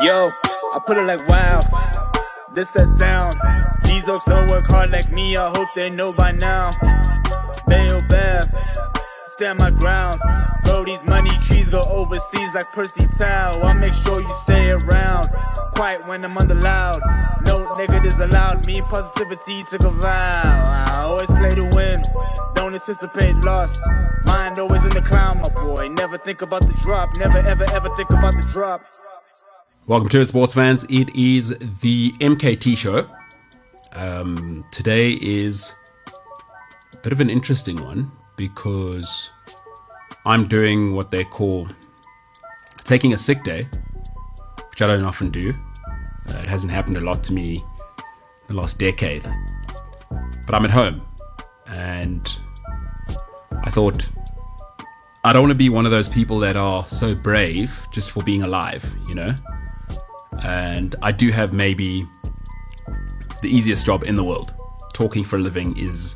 Yo, I put it like wow. This that sound. These oaks don't work hard like me. I hope they know by now. Bayo Bab, stand my ground. Bro, these money trees go overseas like Percy Tau. I make sure you stay around. Quiet when I'm the loud. No negatives allowed. Me positivity took a vow. I always play to win. Don't anticipate loss. Mind always in the clown, my boy. Never think about the drop. Never ever ever think about the drop. Welcome to it, sports fans. It is the MKT show. Um, today is a bit of an interesting one because I'm doing what they call taking a sick day, which I don't often do. Uh, it hasn't happened a lot to me the last decade. But I'm at home and I thought I don't want to be one of those people that are so brave just for being alive, you know? And I do have maybe the easiest job in the world. Talking for a living is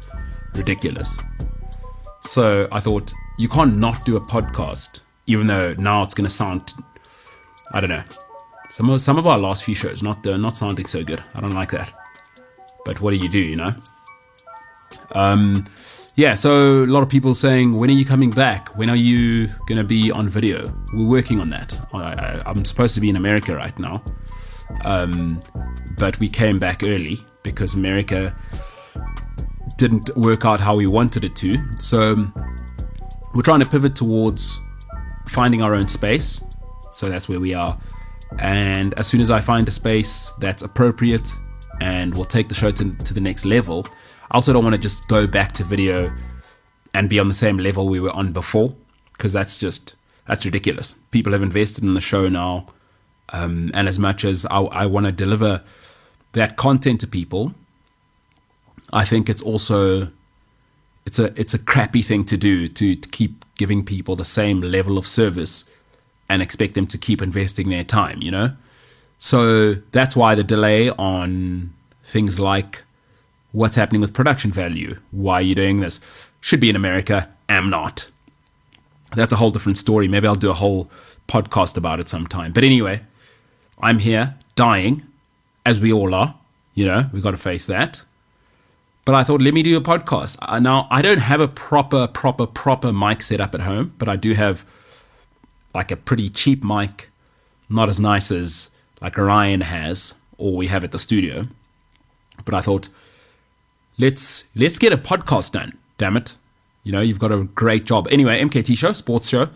ridiculous. So I thought, you can't not do a podcast, even though now it's going to sound, I don't know. Some of, some of our last few shows not uh, not sounding so good. I don't like that. But what do you do, you know? Um, yeah, so a lot of people saying, when are you coming back? When are you going to be on video? We're working on that. I, am supposed to be in America right now. Um, but we came back early because America didn't work out how we wanted it to. So we're trying to pivot towards finding our own space. So that's where we are. And as soon as I find a space that's appropriate and will take the show to, to the next level, I also don't want to just go back to video and be on the same level we were on before because that's just that's ridiculous. People have invested in the show now, um, and as much as I, I want to deliver that content to people, I think it's also it's a it's a crappy thing to do to, to keep giving people the same level of service and expect them to keep investing their time. You know, so that's why the delay on things like what's happening with production value. Why are you doing this? Should be in America, am not. That's a whole different story. Maybe I'll do a whole podcast about it sometime. But anyway, I'm here dying, as we all are. You know, we've got to face that. But I thought, let me do a podcast. Uh, now, I don't have a proper, proper, proper mic set up at home, but I do have like a pretty cheap mic, not as nice as like Orion has or we have at the studio. But I thought, let's let's get a podcast done. Damn it, you know you've got a great job. Anyway, MKT show, sports show.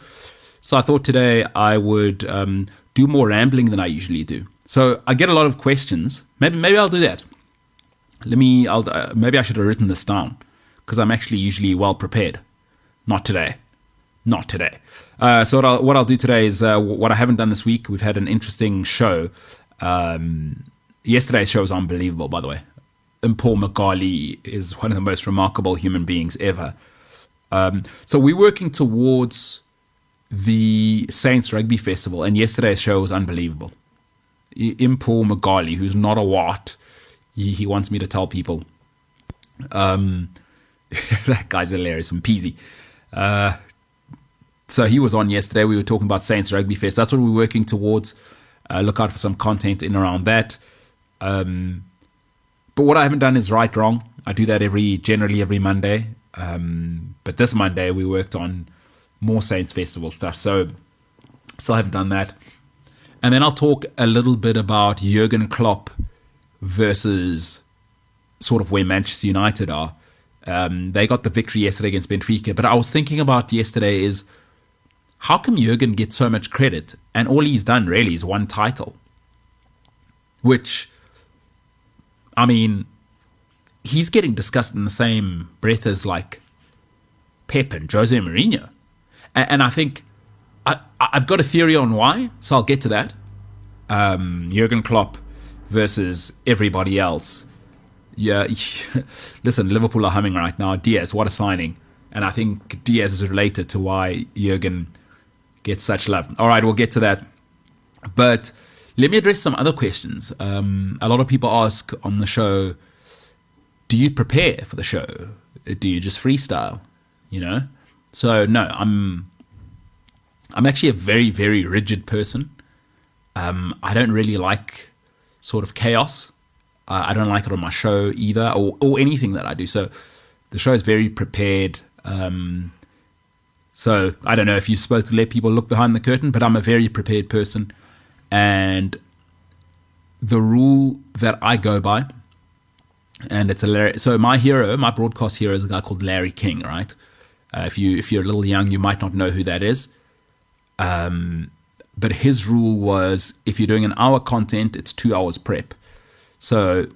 So I thought today I would um, do more rambling than I usually do. So I get a lot of questions. Maybe maybe I'll do that. Let me. I'll uh, maybe I should have written this down because I'm actually usually well prepared. Not today. Not today. Uh, so what I'll, what I'll do today is uh, what I haven't done this week. We've had an interesting show. Um, yesterday's show was unbelievable, by the way and Paul Magali is one of the most remarkable human beings ever. Um, so we're working towards the Saints Rugby Festival, and yesterday's show was unbelievable. In Magali, who's not a what, he, he wants me to tell people. Um, that guy's hilarious and peasy. Uh, so he was on yesterday. We were talking about Saints Rugby Fest. That's what we're working towards. Uh, look out for some content in around that. Um, but what I haven't done is right wrong. I do that every generally every Monday. Um, but this Monday we worked on more Saints Festival stuff. So still haven't done that. And then I'll talk a little bit about Jurgen Klopp versus sort of where Manchester United are. Um, they got the victory yesterday against Benfica, but I was thinking about yesterday is how come Jurgen gets so much credit and all he's done really is one title, which I mean, he's getting discussed in the same breath as like Pep and Jose Mourinho. And, and I think I, have got a theory on why, so I'll get to that. Um, Jurgen Klopp versus everybody else. Yeah, listen, Liverpool are humming right now. Diaz, what a signing. And I think Diaz is related to why Jurgen gets such love. All right, we'll get to that. But let me address some other questions. Um, a lot of people ask on the show, do you prepare for the show? Do you just freestyle? You know? So no, I'm I'm actually a very, very rigid person. Um, I don't really like sort of chaos. Uh, I don't like it on my show either, or, or anything that I do. So the show is very prepared. Um, so I don't know if you're supposed to let people look behind the curtain, but I'm a very prepared person. And the rule that I go by, and it's a so my hero, my broadcast hero is a guy called Larry King, right? Uh, if you if you're a little young, you might not know who that is. Um, but his rule was if you're doing an hour content, it's two hours prep. So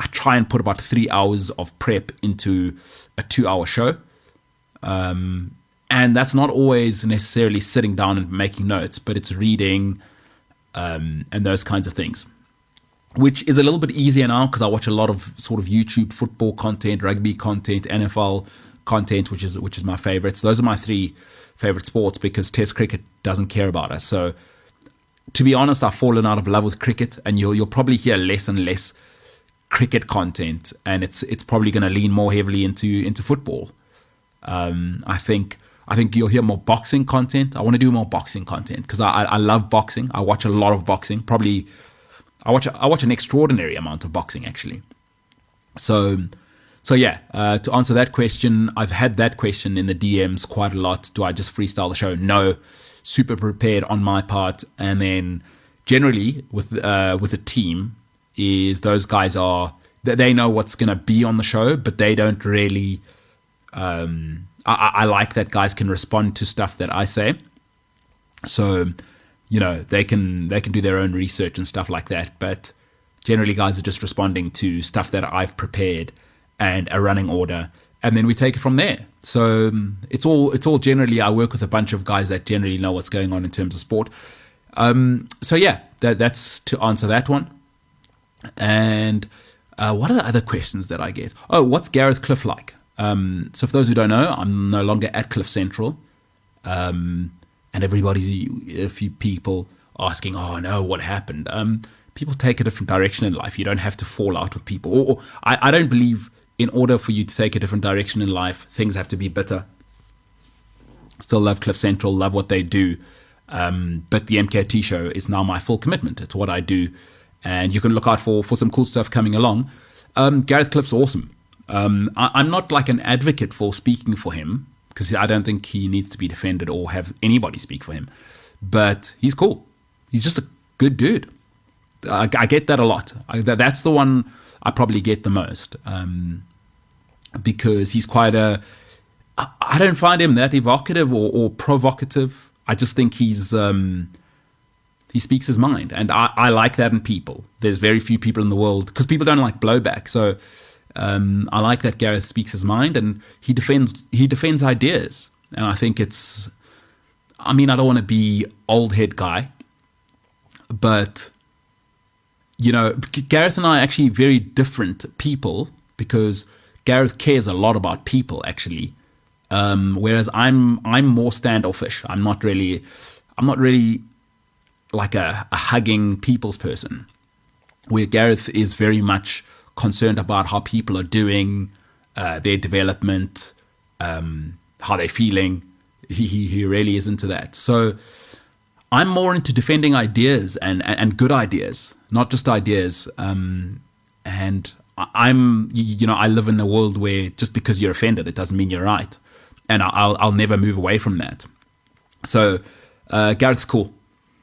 I try and put about three hours of prep into a two hour show. Um, and that's not always necessarily sitting down and making notes, but it's reading um, and those kinds of things, which is a little bit easier now because I watch a lot of sort of YouTube football content, rugby content, NFL content, which is which is my favorites. Those are my three favorite sports because Test cricket doesn't care about us. So, to be honest, I've fallen out of love with cricket, and you'll you'll probably hear less and less cricket content, and it's it's probably going to lean more heavily into into football. Um, I think I think you'll hear more boxing content. I want to do more boxing content because I, I, love boxing. I watch a lot of boxing. Probably I watch I watch an extraordinary amount of boxing actually. So so yeah, uh, to answer that question, I've had that question in the DMs quite a lot. Do I just freestyle the show? No, super prepared on my part, and then generally with uh, with a team is those guys are they know what's going to be on the show, but they don't really. Um, I, I like that guys can respond to stuff that I say, so you know they can they can do their own research and stuff like that. But generally, guys are just responding to stuff that I've prepared and a running order, and then we take it from there. So it's all it's all generally. I work with a bunch of guys that generally know what's going on in terms of sport. Um, so yeah, that, that's to answer that one. And uh, what are the other questions that I get? Oh, what's Gareth Cliff like? Um, so for those who don't know, I'm no longer at Cliff Central, um, and everybody's a few people asking, "Oh no, what happened?" Um, people take a different direction in life. You don't have to fall out with people. Or, or I, I don't believe in order for you to take a different direction in life, things have to be bitter. Still love Cliff Central, love what they do. Um, but the MKT show is now my full commitment. It's what I do. And you can look out for, for some cool stuff coming along. Um, Gareth Cliff's awesome. Um, I, I'm not like an advocate for speaking for him because I don't think he needs to be defended or have anybody speak for him. But he's cool. He's just a good dude. I, I get that a lot. I, that, that's the one I probably get the most. Um, because he's quite a. I don't find him that evocative or, or provocative. I just think he's um, he speaks his mind, and I, I like that in people. There's very few people in the world because people don't like blowback. So um, I like that Gareth speaks his mind, and he defends he defends ideas, and I think it's. I mean, I don't want to be old head guy, but you know, Gareth and I are actually very different people because Gareth cares a lot about people actually, um, whereas I'm I'm more standoffish. I'm not really I'm not really like a, a hugging people's person. Where Gareth is very much concerned about how people are doing, uh, their development, um, how they're feeling. He, he, he really is into that. So I'm more into defending ideas and, and, and good ideas, not just ideas. Um, and I'm, you know, I live in a world where just because you're offended, it doesn't mean you're right, and I'll I'll never move away from that. So uh, Gareth's cool.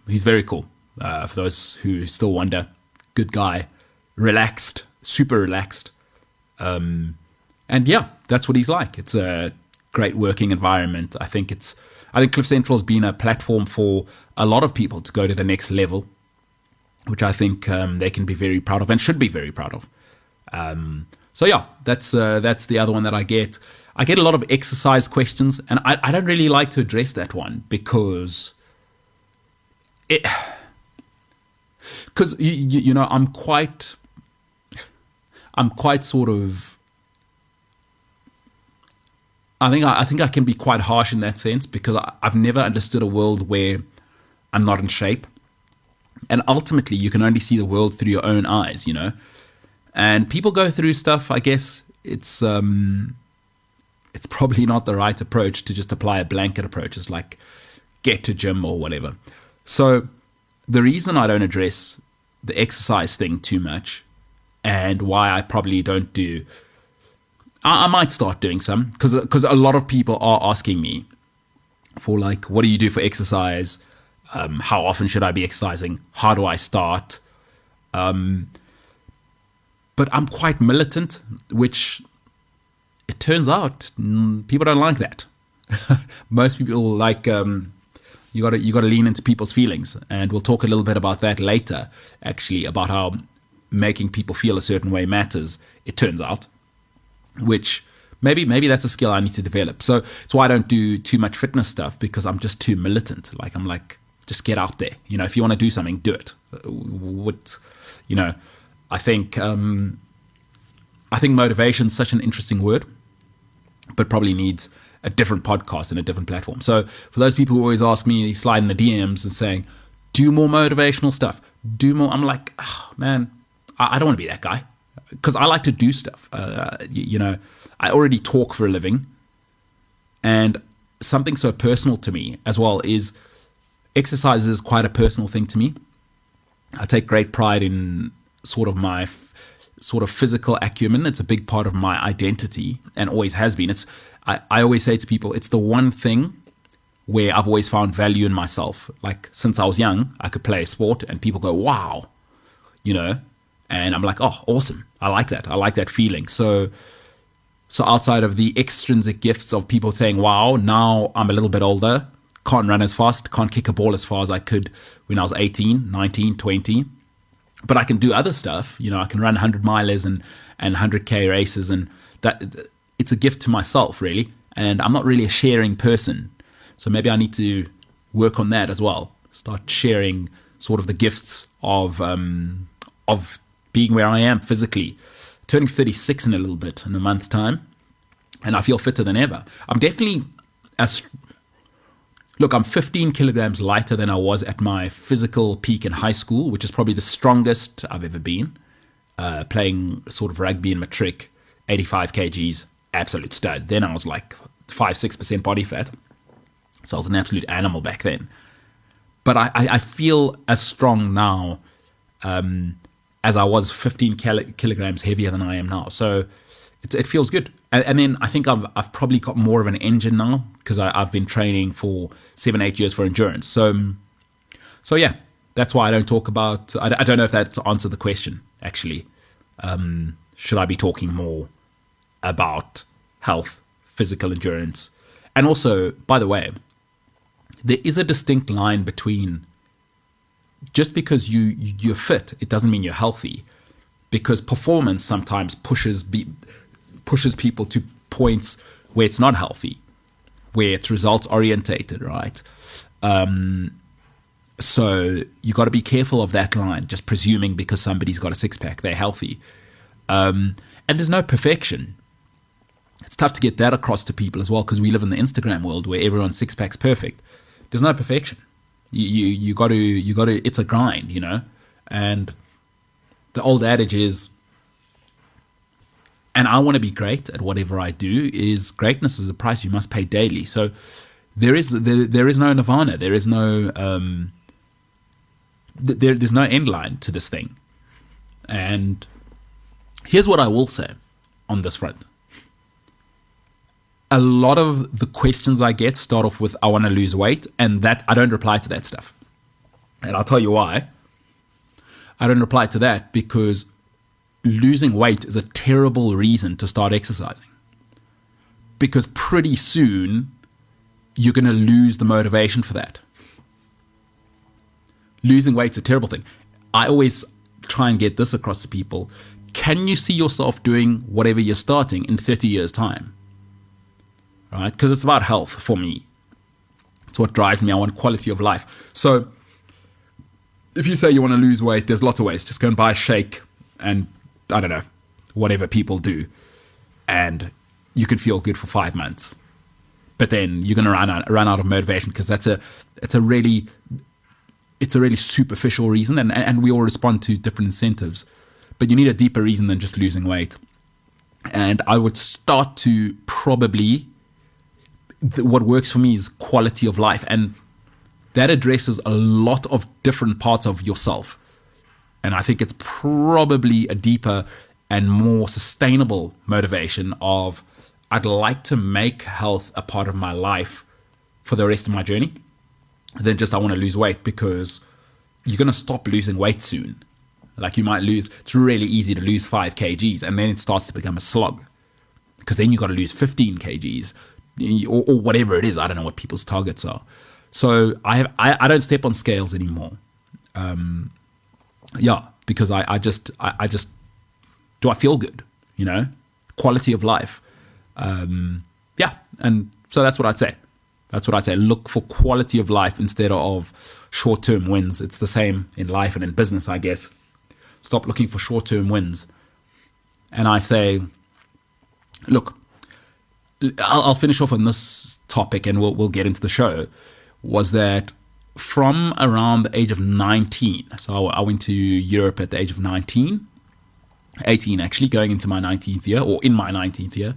He's very cool. Uh, for those who still wonder, good guy, relaxed, super relaxed, um, and yeah, that's what he's like. It's a great working environment. I think it's. I think Cliff Central has been a platform for a lot of people to go to the next level, which I think um, they can be very proud of and should be very proud of. Um, so yeah, that's uh, that's the other one that I get. I get a lot of exercise questions, and I, I don't really like to address that one because it because you, you know I'm quite I'm quite sort of I think I, I think I can be quite harsh in that sense because I, I've never understood a world where I'm not in shape, and ultimately you can only see the world through your own eyes. You know, and people go through stuff. I guess it's um, it's probably not the right approach to just apply a blanket approach. It's like get to gym or whatever. So the reason I don't address the exercise thing too much and why I probably don't do I, I might start doing some because because a lot of people are asking me for like what do you do for exercise? Um, how often should I be exercising? How do I start? Um, but I'm quite militant which it turns out people don't like that. Most people like um, you got to you got to lean into people's feelings, and we'll talk a little bit about that later. Actually, about how making people feel a certain way matters. It turns out, which maybe maybe that's a skill I need to develop. So it's why I don't do too much fitness stuff because I'm just too militant. Like I'm like, just get out there. You know, if you want to do something, do it. What, you know, I think um, I think motivation is such an interesting word, but probably needs a different podcast and a different platform. So for those people who always ask me, slide in the DMs and saying, do more motivational stuff, do more. I'm like, oh, man, I, I, don't want to be that guy because I like to do stuff. Uh, you, you know, I already talk for a living. And something so personal to me as well is exercise is quite a personal thing to me. I take great pride in sort of my sort of physical acumen. It's a big part of my identity and always has been. It's I, I always say to people, it's the one thing where I've always found value in myself. Like since I was young, I could play a sport and people go, wow, you know, and I'm like, oh, awesome. I like that. I like that feeling. So, so outside of the extrinsic gifts of people saying, wow, now I'm a little bit older, can't run as fast, can't kick a ball as far as I could when I was 18, 19, 20. But I can do other stuff. You know, I can run 100 milers and, and 100K races. And that it's a gift to myself, really. And I'm not really a sharing person. So maybe I need to work on that as well. Start sharing sort of the gifts of um, of being where I am physically. Turning 36 in a little bit in a month's time, and I feel fitter than ever. I'm definitely as look. I'm 15 kilograms lighter than I was at my physical peak in high school, which is probably the strongest I've ever been. Uh, playing sort of rugby in matric, 85 kgs absolute stud. Then I was like five, six percent body fat. So I was an absolute animal back then. But I, I, I feel as strong now um, as I was 15 kil- kilograms heavier than I am now. So it, it feels good. And, and, then I think I've, I've probably got more of an engine now because I've been training for seven, eight years for endurance. So, so yeah, that's why I don't talk about. I, I don't know if that's answered the question actually. Um, should I be talking more about health, physical endurance. And also, by the way, there is a distinct line between just because you you're fit, it doesn't mean you're healthy. Because performance sometimes pushes be, pushes people to points where it's not healthy, where it's results orientated, right? Um, so you got to be careful of that line. Just presuming because somebody's got a six pack, they're healthy. Um, and there's no perfection it's tough to get that across to people as well because we live in the Instagram world where everyone's six packs perfect. There's no perfection. You you got to you got to. It's a grind, you know. And the old adage is, and I want to be great at whatever I do. Is greatness is a price you must pay daily. So there is there, there is no nirvana. There is no um, there, there's no end line to this thing. And here's what I will say on this front a lot of the questions I get start off with I want to lose weight, and that I don't reply to that stuff. And I'll tell you why. I don't reply to that because losing weight is a terrible reason to start exercising. Because pretty soon you're going to lose the motivation for that. Losing weight's a terrible thing. I always try and get this across to people. Can you see yourself doing whatever you're starting in 30 years' time? Right? Because it's about health for me. It's what drives me. I want quality of life. So if you say you want to lose weight, there's lots of ways. Just go and buy a shake and I don't know, whatever people do. And you could feel good for five months. But then you're gonna run out run out of motivation because that's a it's a really it's a really superficial reason and, and we all respond to different incentives. But you need a deeper reason than just losing weight. And I would start to probably what works for me is quality of life. And that addresses a lot of different parts of yourself. And I think it's probably a deeper and more sustainable motivation of I'd like to make health a part of my life for the rest of my journey than just I want to lose weight because you're going to stop losing weight soon. Like you might lose, it's really easy to lose five kgs and then it starts to become a slog because then you've got to lose 15 kgs or, or, whatever it is. I don't know what people's targets are. So I have, I, I don't step on scales anymore. Um, yeah, because I, I just, I, I just, do I feel good? You know, quality of life. Um, yeah. And so that's what I'd say. That's what I'd say. Look for quality of life instead of short term wins. It's the same in life and in business, I guess. Stop looking for short term wins. And I say, look, I'll, I'll, finish off on this topic and we'll, we'll get into the show. Was that from around the age of 19? So I went to Europe at the age of 19, 18 actually, going into my 19th year or in my 19th year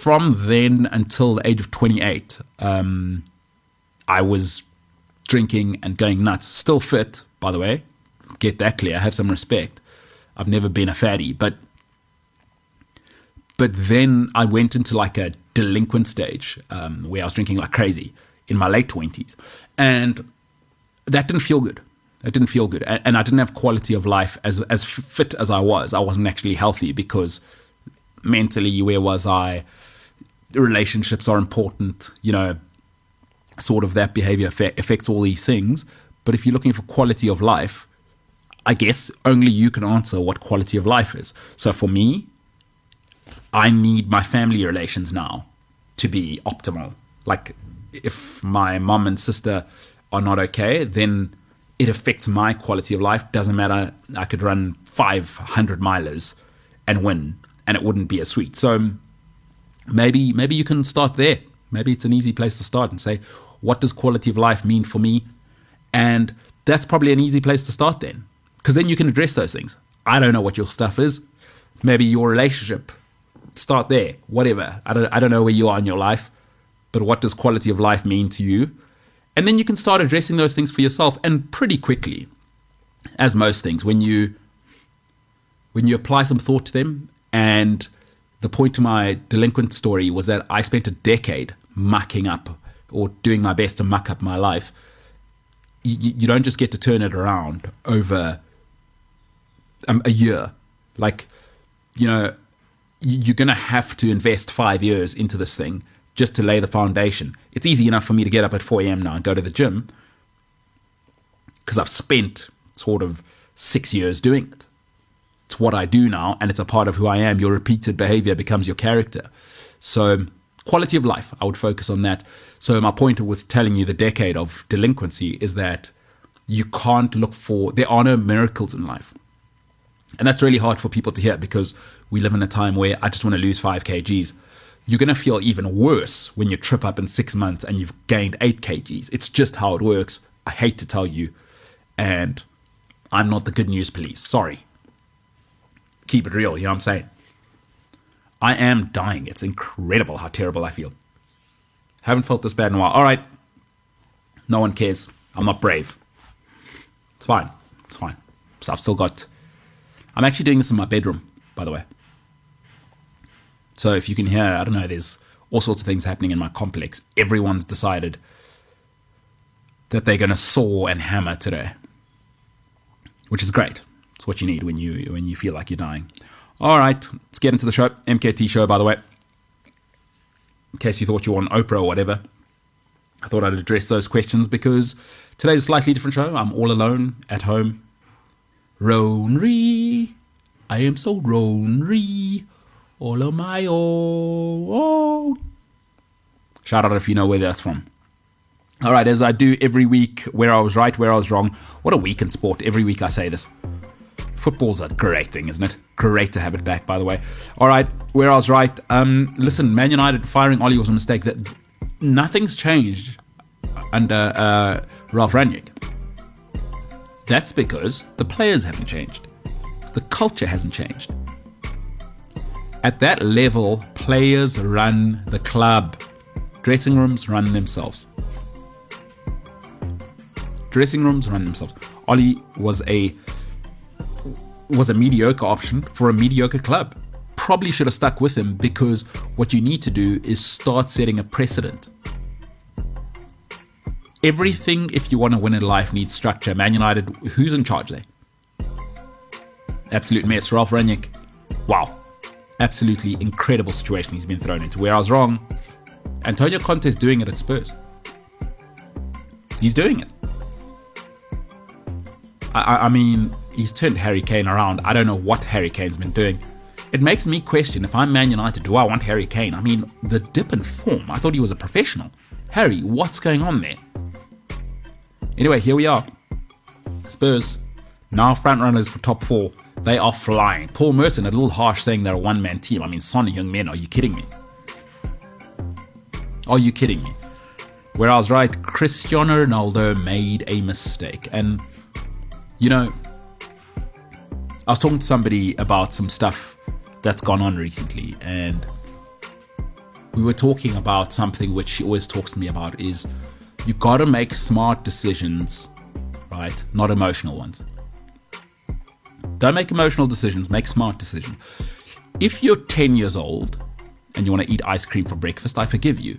from then until the age of 28, um, I was drinking and going nuts. Still fit, by the way. Get that clear. Have some respect. I've never been a fatty, but but then I went into like a delinquent stage um, where I was drinking like crazy in my late twenties, and that didn't feel good. It didn't feel good, and, and I didn't have quality of life as as fit as I was. I wasn't actually healthy because mentally, where was I? relationships are important, you know, sort of that behavior affects all these things. But if you're looking for quality of life, I guess only you can answer what quality of life is. So for me, I need my family relations now to be optimal. Like if my mom and sister are not okay, then it affects my quality of life. Doesn't matter. I could run 500 milers and win, and it wouldn't be as sweet. So um, maybe maybe you can start there. Maybe it's an easy place to start and say, what does quality of life mean for me? And that's probably an easy place to start then. Because then you can address those things. I don't know what your stuff is. Maybe your relationship. Start there. Whatever. I don't I don't know where you are in your life, but what does quality of life mean to you? And then you can start addressing those things for yourself and pretty quickly. As most things, when you when you apply some thought to them and the point to my delinquent story was that I spent a decade mucking up or doing my best to muck up my life. You, you don't just get to turn it around over um, a year. Like, you know, you're going to have to invest five years into this thing just to lay the foundation. It's easy enough for me to get up at 4 a.m. now and go to the gym because I've spent sort of six years doing it it's what I do now and it's a part of who I am. Your repeated behavior becomes your character. So, quality of life, I would focus on that. So, my point with telling you the decade of delinquency is that you can't look for, there are no miracles in life. And that's really hard for people to hear because we live in a time where I just want to lose five kgs. You're going to feel even worse when you trip up in six months and you've gained eight kgs. It's just how it works. I hate to tell you. And I'm not the good news police. Sorry keep it real. You know what I'm saying? I am dying. It's incredible how terrible I feel. Haven't felt this bad in a while. All right. No one cares. I'm not brave. It's fine. It's fine. So I've still got. I'm actually doing this in my bedroom, by the way. So if you can hear, I don't know, there's all sorts of things happening in my complex. Everyone's decided that they're going to saw and hammer today, which is great. It's what you need when you when you feel like you're dying. All right, let's get into the show. MKT show, by the way. In case you thought you were on Oprah or whatever, I thought I'd address those questions because today's a slightly different show. I'm all alone at home. Ronry, I am so ronry, all on my own. Shout out if you know where that's from. All right, as I do every week, where I was right, where I was wrong. What a week in sport. Every week I say this. Football's a great thing, isn't it? Great to have it back, by the way. All right, where I was right. Um, listen, Man United firing Ole was a mistake. That nothing's changed under uh, Ralf Rangnick. That's because the players haven't changed. The culture hasn't changed. At that level, players run the club. Dressing rooms run themselves. Dressing rooms run themselves. Ole was a was a mediocre option for a mediocre club. Probably should have stuck with him because what you need to do is start setting a precedent. Everything, if you want to win in life, needs structure. Man United, who's in charge there? Absolute mess. Ralf Rangnick, wow. Absolutely incredible situation he's been thrown into. Where I was wrong, Antonio Conte is doing it at Spurs. He's doing it. I, I mean, he's turned Harry Kane around. I don't know what Harry Kane's been doing. It makes me question if I'm Man United, do I want Harry Kane? I mean, the dip in form, I thought he was a professional. Harry, what's going on there? Anyway, here we are. Spurs, now front runners for top four. They are flying. Paul Merson, a little harsh saying they're a one man team. I mean, Son Heung-min, are you kidding me? Are you kidding me? Where I was right, Cristiano Ronaldo made a mistake. And, you know, I was talking to somebody about some stuff that's gone on recently, and we were talking about something which she always talks to me about is you gotta make smart decisions, right? Not emotional ones. Don't make emotional decisions, make smart decisions. If you're 10 years old and you want to eat ice cream for breakfast, I forgive you.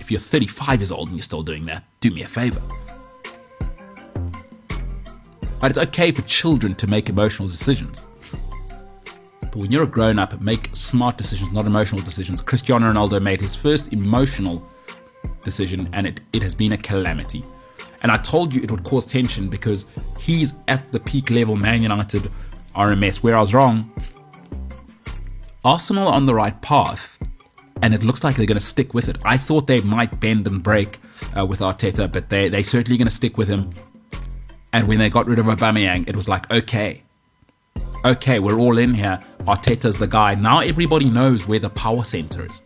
If you're 35 years old and you're still doing that, do me a favor. Right, it's okay for children to make emotional decisions. But when you're a grown up, make smart decisions, not emotional decisions. Cristiano Ronaldo made his first emotional decision and it, it has been a calamity. And I told you it would cause tension because he's at the peak level Man United mess. Where I was wrong, Arsenal are on the right path, and it looks like they're going to stick with it. I thought they might bend and break uh, with Arteta, but they they're certainly going to stick with him. And when they got rid of Aubameyang, it was like, okay, okay, we're all in here. Arteta's the guy. Now everybody knows where the power center is.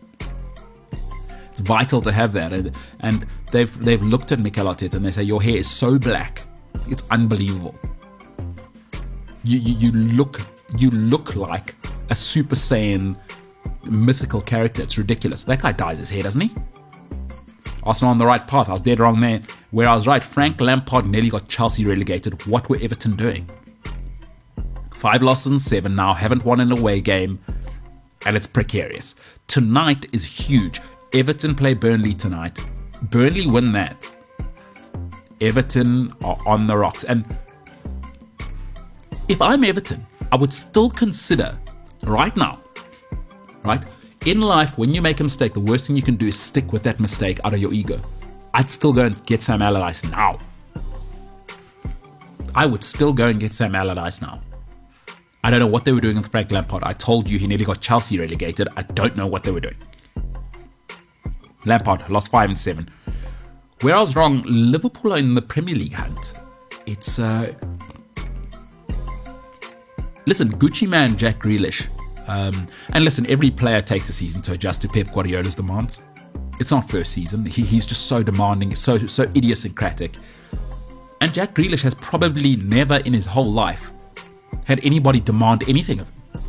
It's vital to have that, and, and they've they've looked at Mikel Arteta and they say your hair is so black, it's unbelievable you, you, you look you look like a Super Saiyan mythical character. It's ridiculous. That guy dyes his hair, doesn't he? Arsenal on the right path. I was dead wrong there. Where I was right, Frank Lampard nearly got Chelsea relegated. What were Everton doing? Five losses and seven now, haven't won an away game, and it's precarious. Tonight is huge. Everton play Burnley tonight. Burnley win that. Everton are on the rocks. And if I'm Everton, I would still consider right now, right? In life, when you make a mistake, the worst thing you can do is stick with that mistake out of your ego. I'd still go and get Sam Allardyce now. I would still go and get Sam Allardyce now. I don't know what they were doing with Frank Lampard. I told you he nearly got Chelsea relegated. I don't know what they were doing. Lampard lost five and seven. Where I was wrong, Liverpool are in the Premier League hunt. It's uh, Listen, Gucci man Jack Grealish. Um, and listen, every player takes a season to adjust to Pep Guardiola's demands. It's not first season. He, he's just so demanding, so so idiosyncratic. And Jack Grealish has probably never in his whole life had anybody demand anything of him.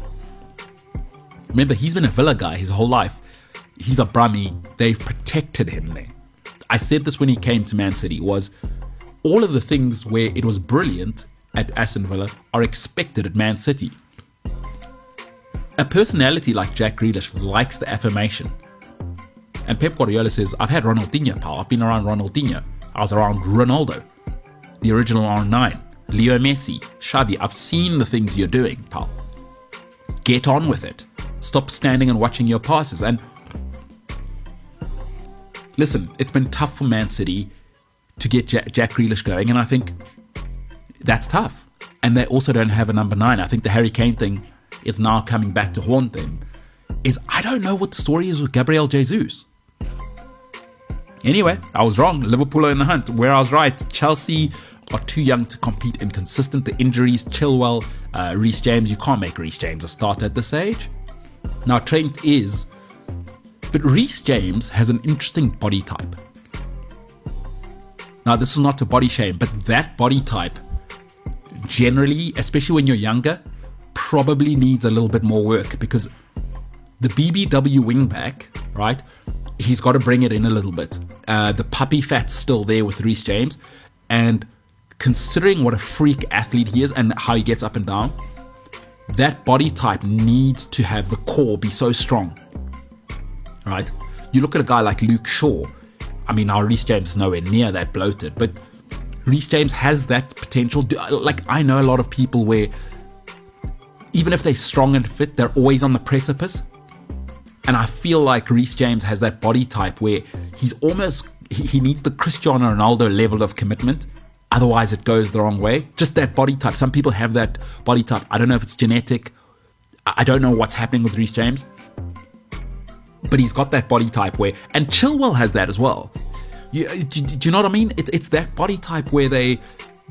Remember, he's been a Villa guy his whole life. He's a Brummy. They've protected him there. I said this when he came to Man City was all of the things where it was brilliant at Aston Villa are expected at Man City. A personality like Jack Grealish likes the affirmation. And Pep Guardiola says, I've had Ronaldinho, pal. I've been around Ronaldinho. I was around Ronaldo, the original R9, Leo Messi, Xavi. I've seen the things you're doing, pal. Get on with it. Stop standing and watching your passes. And listen, it's been tough for Man City to get Jack, Jack Grealish going, and I think that's tough. And they also don't have a number nine. I think the Harry Kane thing is now coming back to haunt them. Is I don't know what the story is with Gabriel Jesus. Anyway, I was wrong. Liverpool are in the hunt. Where I was right, Chelsea are too young to compete inconsistent. The injuries, Chilwell, uh, Reece James, you can't make Reece James a starter at this age. Now, Trent is, but Reece James has an interesting body type. Now, this is not a body shame, but that body type generally, especially when you're younger, probably needs a little bit more work because the BBW wingback, right? He's got to bring it in a little bit. Uh, the puppy fat's still there with Reece James, and considering what a freak athlete he is and how he gets up and down, that body type needs to have the core be so strong. Right? You look at a guy like Luke Shaw. I mean, now Reece James is nowhere near that bloated, but Reece James has that potential. Uh, like, I know a lot of people where even if they're strong and fit, they're always on the precipice. And I feel like Reece James has that body type where he's almost, he needs the Cristiano Ronaldo level of commitment. Otherwise, it goes the wrong way. Just that body type. Some people have that body type. I don't know if it's genetic. I don't know what's happening with Reece James. But he's got that body type where, and Chilwell has that as well. You, uh, do, do you know what I mean? It's it's that body type where they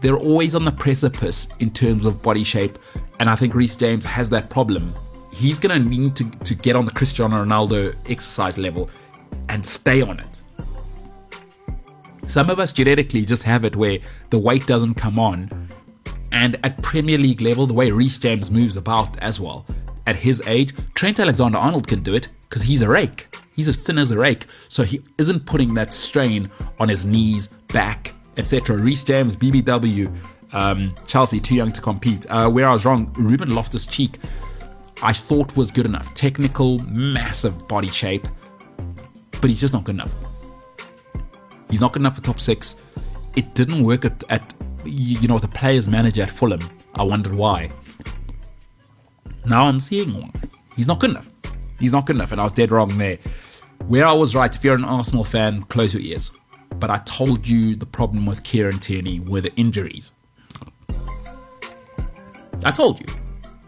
they're always on the precipice in terms of body shape, and I think Reece James has that problem. He's gonna need to to get on the Cristiano Ronaldo exercise level and stay on it. Some of us genetically just have it where the weight doesn't come on, and at Premier League level, the way Reece James moves about as well. At his age, Trent Alexander Arnold can do it because he's a rake. He's as thin as a rake, so he isn't putting that strain on his knees, back, etc. Reece James, BBW, um, Chelsea, too young to compete. Uh, where I was wrong, Ruben Loftus Cheek, I thought was good enough. Technical, massive body shape, but he's just not good enough. He's not good enough for top six. It didn't work at, at you know, the players' manager at Fulham. I wondered why. Now I'm seeing why. He's not good enough. He's not good enough, and I was dead wrong there. Where I was right, if you're an Arsenal fan, close your ears. But I told you the problem with Kieran Tierney were the injuries. I told you.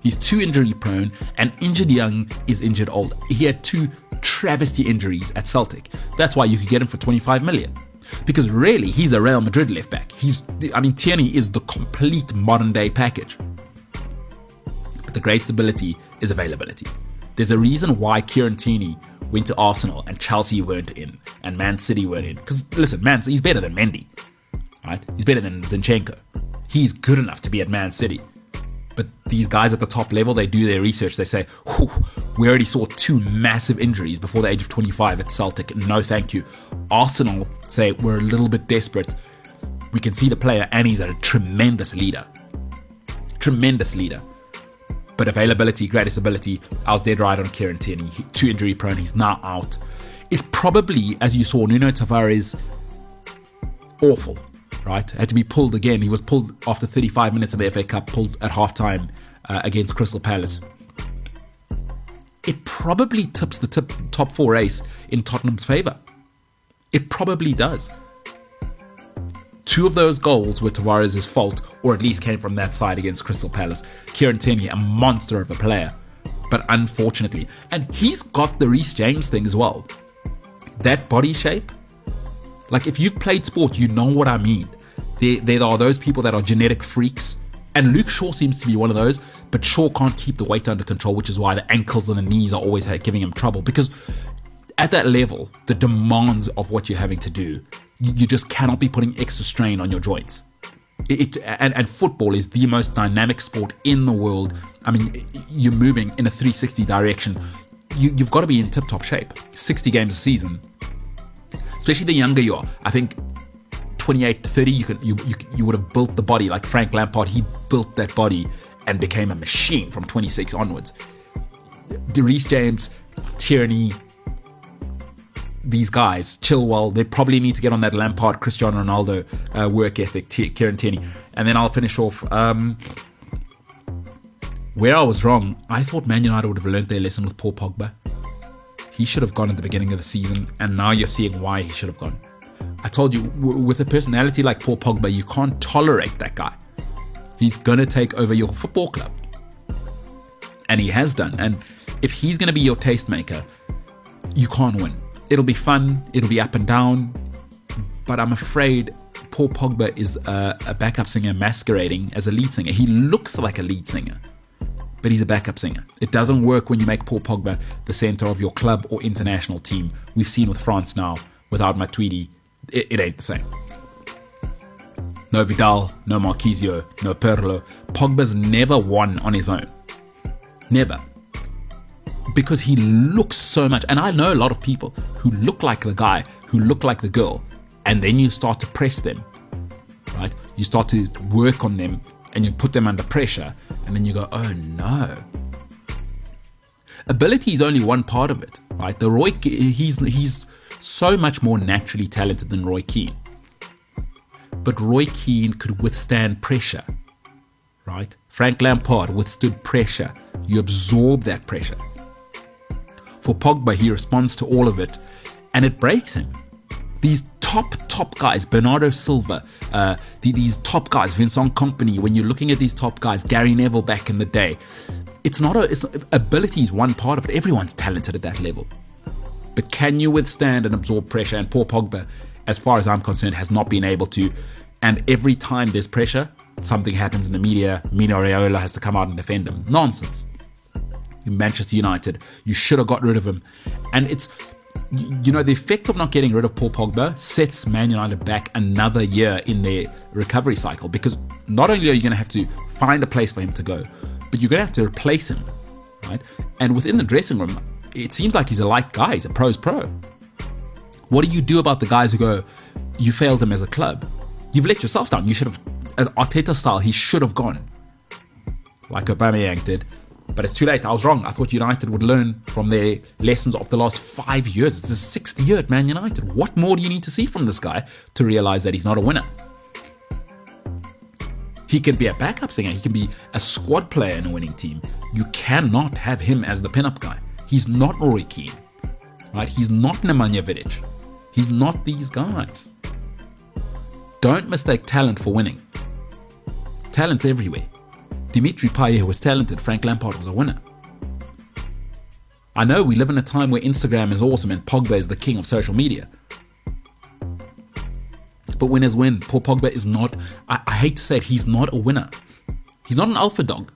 He's too injury prone, and injured young is injured old. He had two travesty injuries at Celtic. That's why you could get him for 25 million. Because really, he's a Real Madrid left back. He's, I mean, Tierney is the complete modern day package. The great stability is availability. There's a reason why Kieran Tierney went to Arsenal and Chelsea weren't in and Man City weren't in. Because listen, Man, he's better than Mendy, right? He's better than Zinchenko. He's good enough to be at Man City. But these guys at the top level, they do their research. They say, we already saw two massive injuries before the age of 25 at Celtic. No, thank you. Arsenal say, we're a little bit desperate. We can see the player, and he's a tremendous leader. Tremendous leader. But availability, greatest ability, I was dead right on Kieran Tierney. Too injury prone, he's now out. It probably, as you saw, Nuno Tavares, awful, right? Had to be pulled again. He was pulled after 35 minutes of the FA Cup, pulled at halftime uh, against Crystal Palace. It probably tips the tip, top four race in Tottenham's favour. It probably does. Two of those goals were Tavares' fault, or at least came from that side against Crystal Palace. Kieran Tierney, a monster of a player, but unfortunately, and he's got the Reece James thing as well. That body shape, like if you've played sport, you know what I mean. There, there are those people that are genetic freaks, and Luke Shaw seems to be one of those. But Shaw can't keep the weight under control, which is why the ankles and the knees are always giving him trouble because at that level, the demands of what you're having to do you just cannot be putting extra strain on your joints. It, and, and, football is the most dynamic sport in the world. I mean, you're moving in a 360 direction. You, have got to be in tip top shape. 60 games a season, especially the younger you are. I think 28 to 30, you, could, you, you, you would have built the body like Frank Lampard. He built that body and became a machine from 26 onwards. Reece James, Tierney, these guys, Chilwell, they probably need to get on that Lampard, Cristiano Ronaldo uh, work ethic, T- Kieran Tierney. And then I'll finish off. Um, where I was wrong, I thought Man United would have learned their lesson with Paul Pogba. He should have gone at the beginning of the season, and now you're seeing why he should have gone. I told you, w- with a personality like Paul Pogba, you can't tolerate that guy. He's going to take over your football club. And he has done. And if he's going to be your tastemaker, you can't win it'll be fun, it'll be up and down, but I'm afraid Paul Pogba is a, a, backup singer masquerading as a lead singer. He looks like a lead singer, but he's a backup singer. It doesn't work when you make Paul Pogba the center of your club or international team. We've seen with France now, without Matuidi, it, it ain't the same. No Vidal, no Marchisio, no Pirlo. Pogba's never won on his own. Never because he looks so much. And I know a lot of people who look like the guy, who look like the girl, and then you start to press them, right? you start to work on them and you put them under pressure, and then you go, oh no. Ability is only one part of it, right? The Roy, he's he's so much more naturally talented than Roy Keane. But Roy Keane could withstand pressure, right? Frank Lampard withstood pressure. You absorb that pressure. For Pogba, he responds to all of it and it breaks him. These top, top guys, Bernardo Silva, uh, these top guys, Vincent Kompany, when you're looking at these top guys, Gary Neville back in the day, it's not a, it's, ability is one part of it. Everyone's talented at that level. But can you withstand and absorb pressure? And poor Pogba, as far as I'm concerned, has not been able to. And every time there's pressure, something happens in the media. Mino Raiola has to come out and defend him. Nonsense. Manchester United, you should have got rid of him. And it's, you know, the effect of not getting rid of Paul Pogba sets Man United back another year in their recovery cycle because not only are you going to have to find a place for him to go, but you're going to have to replace him, right? And within the dressing room, it seems like he's a like guy. He's a pro's pro. What do you do about the guys who go, you failed them as a club? You've let yourself down. You should have, Arteta style, he should have gone. Like Aubameyang did. But it's too late. I was wrong. I thought United would learn from their lessons of the last five years. It's the sixth year at Man United. What more do you need to see from this guy to realize that he's not a winner? He can be a backup singer. He can be a squad player in a winning team. You cannot have him as the pin-up guy. He's not Roy Keane, right? He's not Nemanja Vidic. He's not these guys. Don't mistake talent for winning. Talent's everywhere. Dimitri Payet was talented. Frank Lampard was a winner. I know we live in a time where Instagram is awesome and Pogba is the king of social media. But winners win. Paul Pogba is not, I, I hate to say it, he's not a winner. He's not an alpha dog.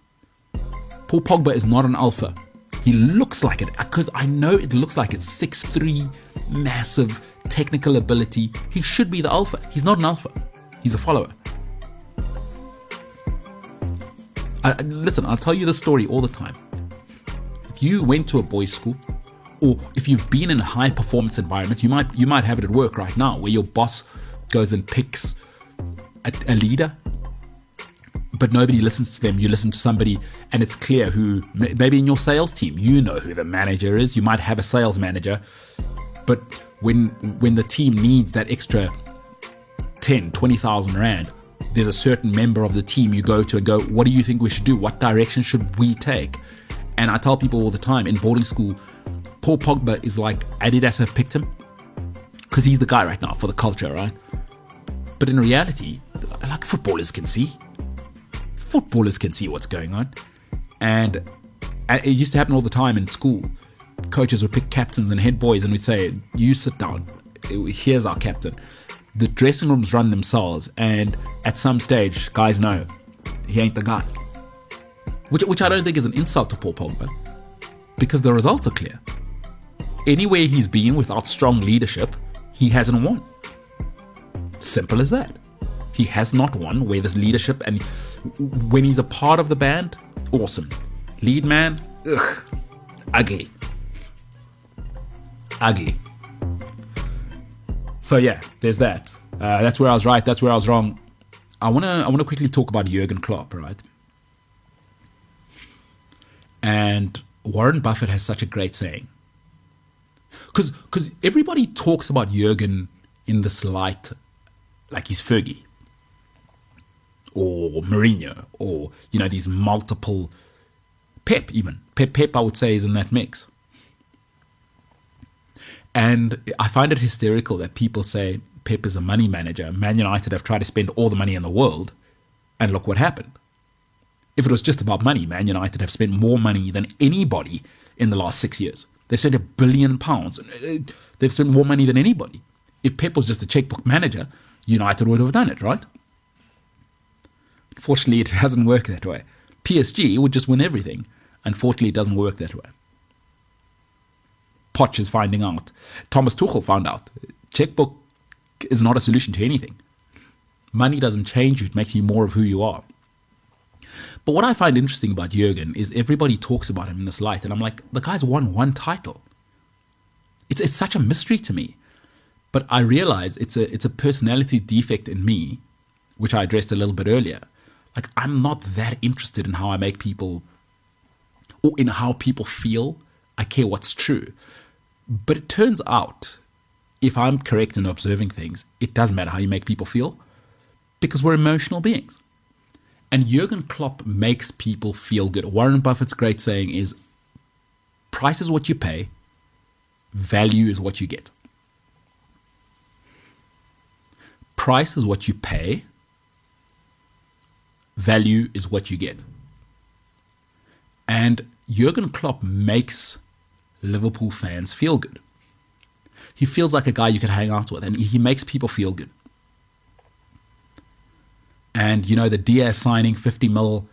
Paul Pogba is not an alpha. He looks like it because I know it looks like it's 6'3, massive technical ability. He should be the alpha. He's not an alpha, he's a follower. I, listen, I'll tell you the story all the time. If you went to a boys' school, or if you've been in a high performance environment, you might you might have it at work right now where your boss goes and picks a, a leader, but nobody listens to them. You listen to somebody, and it's clear who, maybe in your sales team, you know who the manager is. You might have a sales manager, but when when the team needs that extra 10, 20,000 rand, there's a certain member of the team you go to and go, what do you think we should do? What direction should we take? And I tell people all the time in boarding school, Paul Pogba is like Adidas have picked him because he's the guy right now for the culture, right? But in reality, like footballers can see, footballers can see what's going on, and it used to happen all the time in school. Coaches would pick captains and head boys, and we'd say, "You sit down. Here's our captain." The dressing rooms run themselves, and at some stage, guys know he ain't the guy. Which, which I don't think is an insult to Paul Pogba, because the results are clear. Anywhere he's been without strong leadership, he hasn't won. Simple as that. He has not won where there's leadership, and when he's a part of the band, awesome. Lead man, ugh, ugly. Ugly. So yeah, there's that. Uh, that's where I was right. That's where I was wrong. I wanna I wanna quickly talk about Jurgen Klopp, right? And Warren Buffett has such a great saying. Because because everybody talks about Jurgen in this light like he's Fergie or Mourinho or you know these multiple Pep even Pep Pep I would say is in that mix. And I find it hysterical that people say Pep is a money manager. Man United have tried to spend all the money in the world, and look what happened. If it was just about money, Man United have spent more money than anybody in the last six years. They spent a billion pounds. They've spent more money than anybody. If Pep was just a checkbook manager, United would have done it, right? Unfortunately, it doesn't work that way. PSG would just win everything. Unfortunately, it doesn't work that way. Poch is finding out. Thomas Tuchel found out. Checkbook is not a solution to anything. Money doesn't change you, it makes you more of who you are. But what I find interesting about Jurgen is everybody talks about him in this light, and I'm like, the guy's won one title. It's, it's such a mystery to me. But I realize it's a it's a personality defect in me which I addressed a little bit earlier. Like, I'm not that interested in how I make people or in how people feel. I care what's true. But it turns out, if I'm correct in observing things, it does matter how you make people feel because we're emotional beings. And Jurgen Klopp makes people feel good. Warren Buffett's great saying is price is what you pay, value is what you get. Price is what you pay, value is what you get. And Jurgen Klopp makes Liverpool fans feel good. He feels like a guy you can hang out with, and he makes people feel good. And you know the Diaz signing, 50 mil,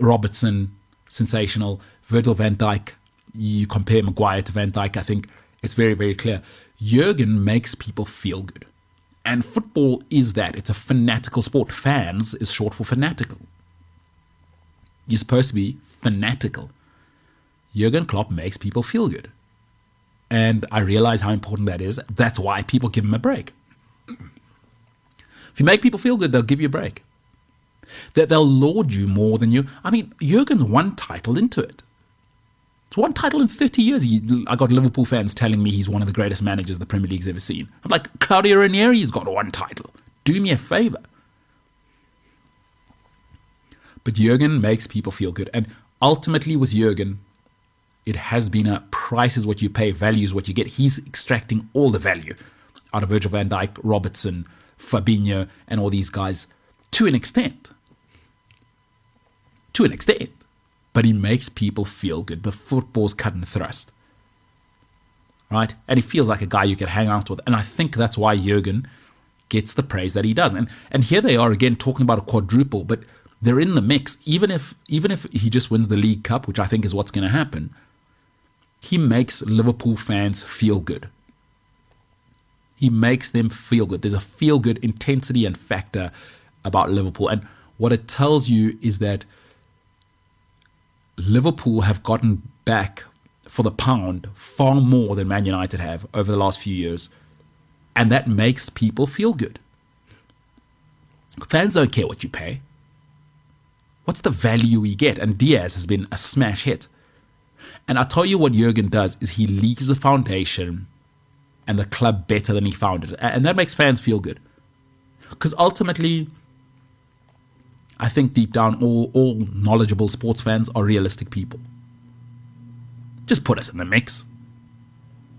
Robertson, sensational. Virgil van Dijk, you compare Maguire to Van Dijk, I think it's very, very clear. Jurgen makes people feel good. And football is that. It's a fanatical sport. Fans is short for fanatical. You're supposed to be fanatical. Jurgen Klopp makes people feel good. And I realize how important that is. That's why people give him a break. If you make people feel good, they'll give you a break. That they'll laud you more than you. I mean, Jurgen's one title into it. It's one title in 30 years. I got Liverpool fans telling me he's one of the greatest managers the Premier League's ever seen. I'm like, Claudio Ranieri's got one title. Do me a favor. But Jurgen makes people feel good. And ultimately, with Jurgen, it has been a price is what you pay, value is what you get. He's extracting all the value out of Virgil van Dijk, Robertson, Fabinho, and all these guys to an extent. To an extent but he makes people feel good. The football's cut and thrust. Right? And he feels like a guy you could hang out with. And I think that's why Jurgen gets the praise that he does. And and here they are again talking about a quadruple, but they're in the mix. Even if even if he just wins the League Cup, which I think is what's going to happen, he makes Liverpool fans feel good. He makes them feel good. There's a feel good intensity and factor about Liverpool. And what it tells you is that Liverpool have gotten back for the pound far more than Man United have over the last few years. And that makes people feel good. Fans don't care what you pay. What's the value we get? And Diaz has been a smash hit. And I'll tell you what Jurgen does is he leaves the foundation and the club better than he found it. And that makes fans feel good. Because ultimately, I think deep down, all, all knowledgeable sports fans are realistic people. Just put us in the mix.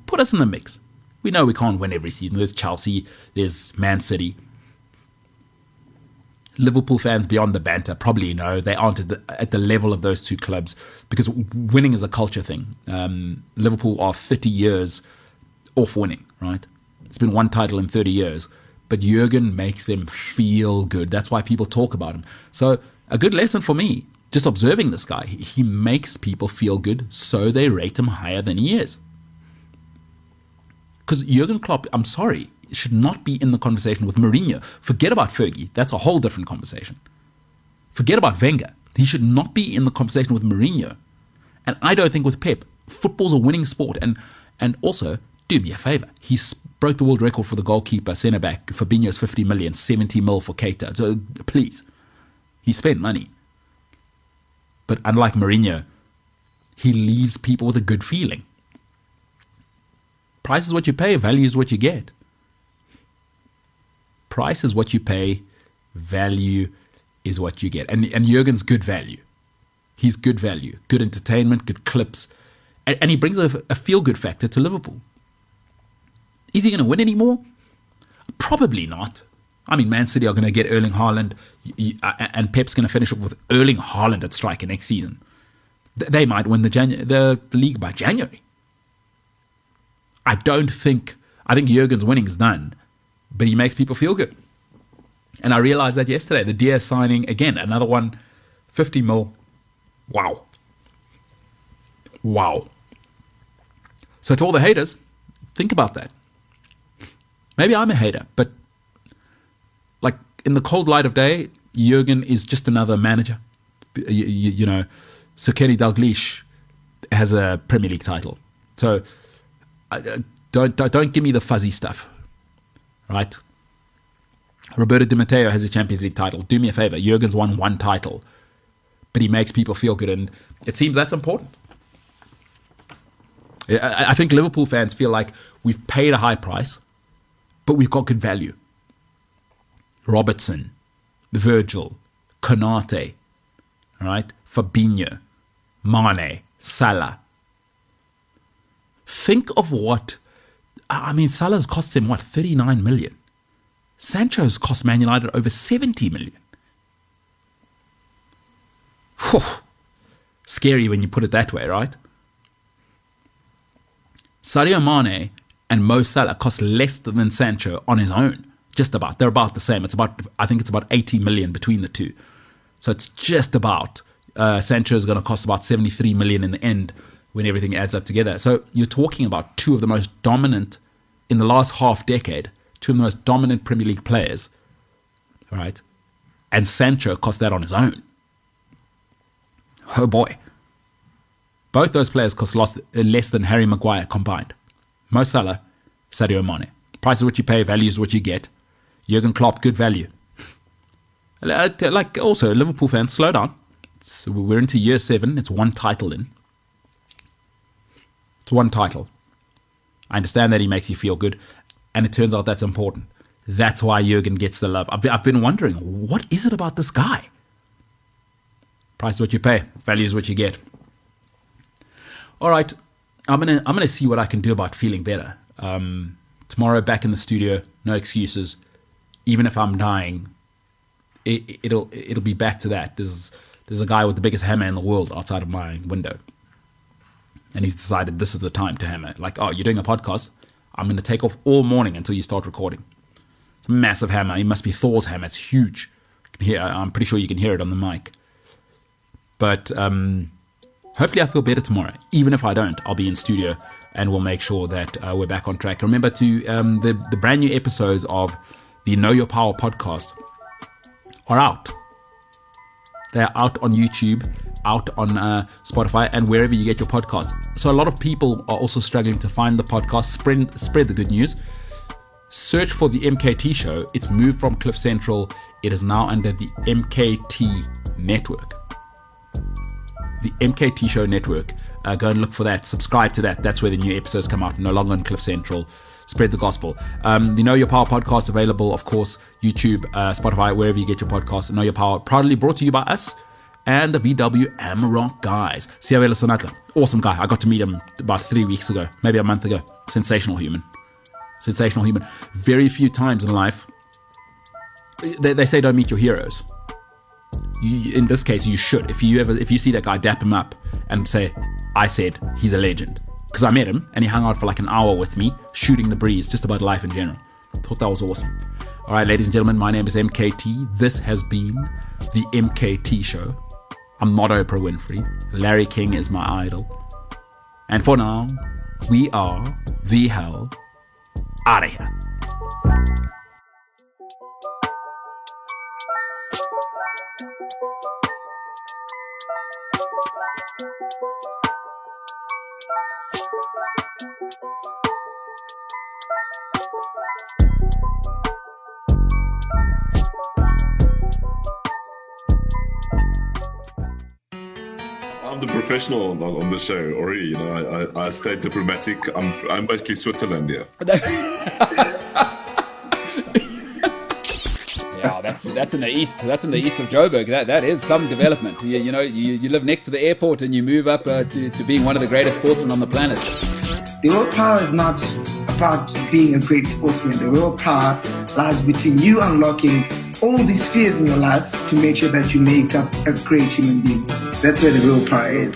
Put us in the mix. We know we can't win every season. There's Chelsea, there's Man City. Liverpool fans beyond the banter probably know they aren't at the, at the level of those two clubs because winning is a culture thing. Um, Liverpool are 30 years off winning, right? It's been one title in 30 years but Jurgen makes them feel good. That's why people talk about him. So, a good lesson for me, just observing this guy, he makes people feel good, so they rate him higher than he is. Because Jurgen Klopp, I'm sorry, should not be in the conversation with Mourinho. Forget about Fergie. That's a whole different conversation. Forget about Wenger. He should not be in the conversation with Mourinho. And I don't think with Pep, football's a winning sport. And and also, do me a favor. He broke the world record for the goalkeeper, centre back. Fabinho's 50 million, 70 mil for Keita. So please, he spent money. But unlike Mourinho, he leaves people with a good feeling. Price is what you pay, value is what you get. Price is what you pay, value is what you get. And, and Jurgen's good value. He's good value, good entertainment, good clips. And, and he brings a, a feel good factor to Liverpool. Is he going to win anymore? Probably not. I mean, Man City are going to get Erling Haaland, uh, and Pep's going to finish up with Erling Haaland at striker next season. They might win the, Janu- the league by January. I don't think. I think Jurgen's winning is done, but he makes people feel good. And I realized that yesterday. The Diaz signing again, another one, 50 mil. Wow. Wow. So to all the haters, think about that. Maybe I'm a hater, but like in the cold light of day, Jurgen is just another manager. You, you, you know, Sir Kenny Dalglish has a Premier League title. So uh, don't, don't, don't give me the fuzzy stuff, right? Roberto Di Matteo has a Champions League title. Do me a favor. Jurgen's won one title, but he makes people feel good, and it seems that's important. I think Liverpool fans feel like we've paid a high price, but we've got good value. Robertson, Virgil, Konate, all right, Fabinho, Mane, Salah. Think of what, I mean, Salah's cost him what, 39 million? Sancho's cost Man United over 70 million. Whew. Scary when you put it that way, right? Sadio Mane and Mo Salah cost less than Sancho on his own. Just about. They're about the same. It's about, I think it's about 80 million between the two. So it's just about. Uh, Sancho is going to cost about 73 million in the end when everything adds up together. So you're talking about two of the most dominant in the last half decade, two of the most dominant Premier League players, right? And Sancho cost that on his own. Oh boy. Both those players cost less, uh, less than Harry Maguire combined. Mo Salah, Sadio Mane. Price is what you pay, value is what you get. Jurgen Klopp, good value. Like also, Liverpool fans, slow down. So we're into year seven. It's one title in. It's one title. I understand that he makes you feel good, and it turns out that's important. That's why Jurgen gets the love. I've been, wondering, what is it about this guy? Price is what you pay, value is what you get. All right, I'm gonna I'm gonna see what I can do about feeling better. Um, tomorrow, back in the studio, no excuses. Even if I'm dying, it, it'll it'll be back to that. There's there's a guy with the biggest hammer in the world outside of my window, and he's decided this is the time to hammer. Like, oh, you're doing a podcast. I'm going to take off all morning until you start recording. It's a massive hammer. It must be Thor's hammer. It's huge. Hear, I'm pretty sure you can hear it on the mic. But um, hopefully, I feel better tomorrow. Even if I don't, I'll be in studio and we'll make sure that uh, we're back on track. Remember to um, the the brand new episodes of the Know Your Power podcast are out. They're out on YouTube, out on uh, Spotify, and wherever you get your podcasts. So a lot of people are also struggling to find the podcast. Spread spread the good news. Search for the MKT show. It's moved from Cliff Central. It is now under the MKT network. The MKT show network. Uh, go and look for that. Subscribe to that. That's where the new episodes come out. No longer on Cliff Central spread the gospel. Um, the Know Your Power podcast available, of course, YouTube, uh, Spotify, wherever you get your podcasts. Know Your Power, proudly brought to you by us and the VW Amarok guys. Seabelo Senatla, awesome guy. I got to meet him about three weeks ago, maybe a month ago. Sensational human. Sensational human. Very few times in life, they, they say don't meet your heroes. You, in this case, you should. If you ever, if you see that guy, dap him up and say, "I said he's a legend." because I met him and he hung out for like an hour with me, shooting the breeze, just about life in general. Thought that was awesome. All right, ladies and gentlemen, my name is MKT. This has been the MKT Show. I'm not Oprah Winfrey. Larry King is my idol. And for now, we are the hell out of here. I'm the professional on, on the show already. You know, I, I, I stay diplomatic. I'm I'm basically Switzerland here. Yeah, that's that's in the east. That's in the east of Joburg. That that is some development. You, you know, you, you live next to the airport and you move up uh, to to being one of the greatest sportsmen on the planet. The real power is not about being a great sportsman. The real power lies between you unlocking all these fears in your life to make sure that you make up a great human being. That's where the real. Power is.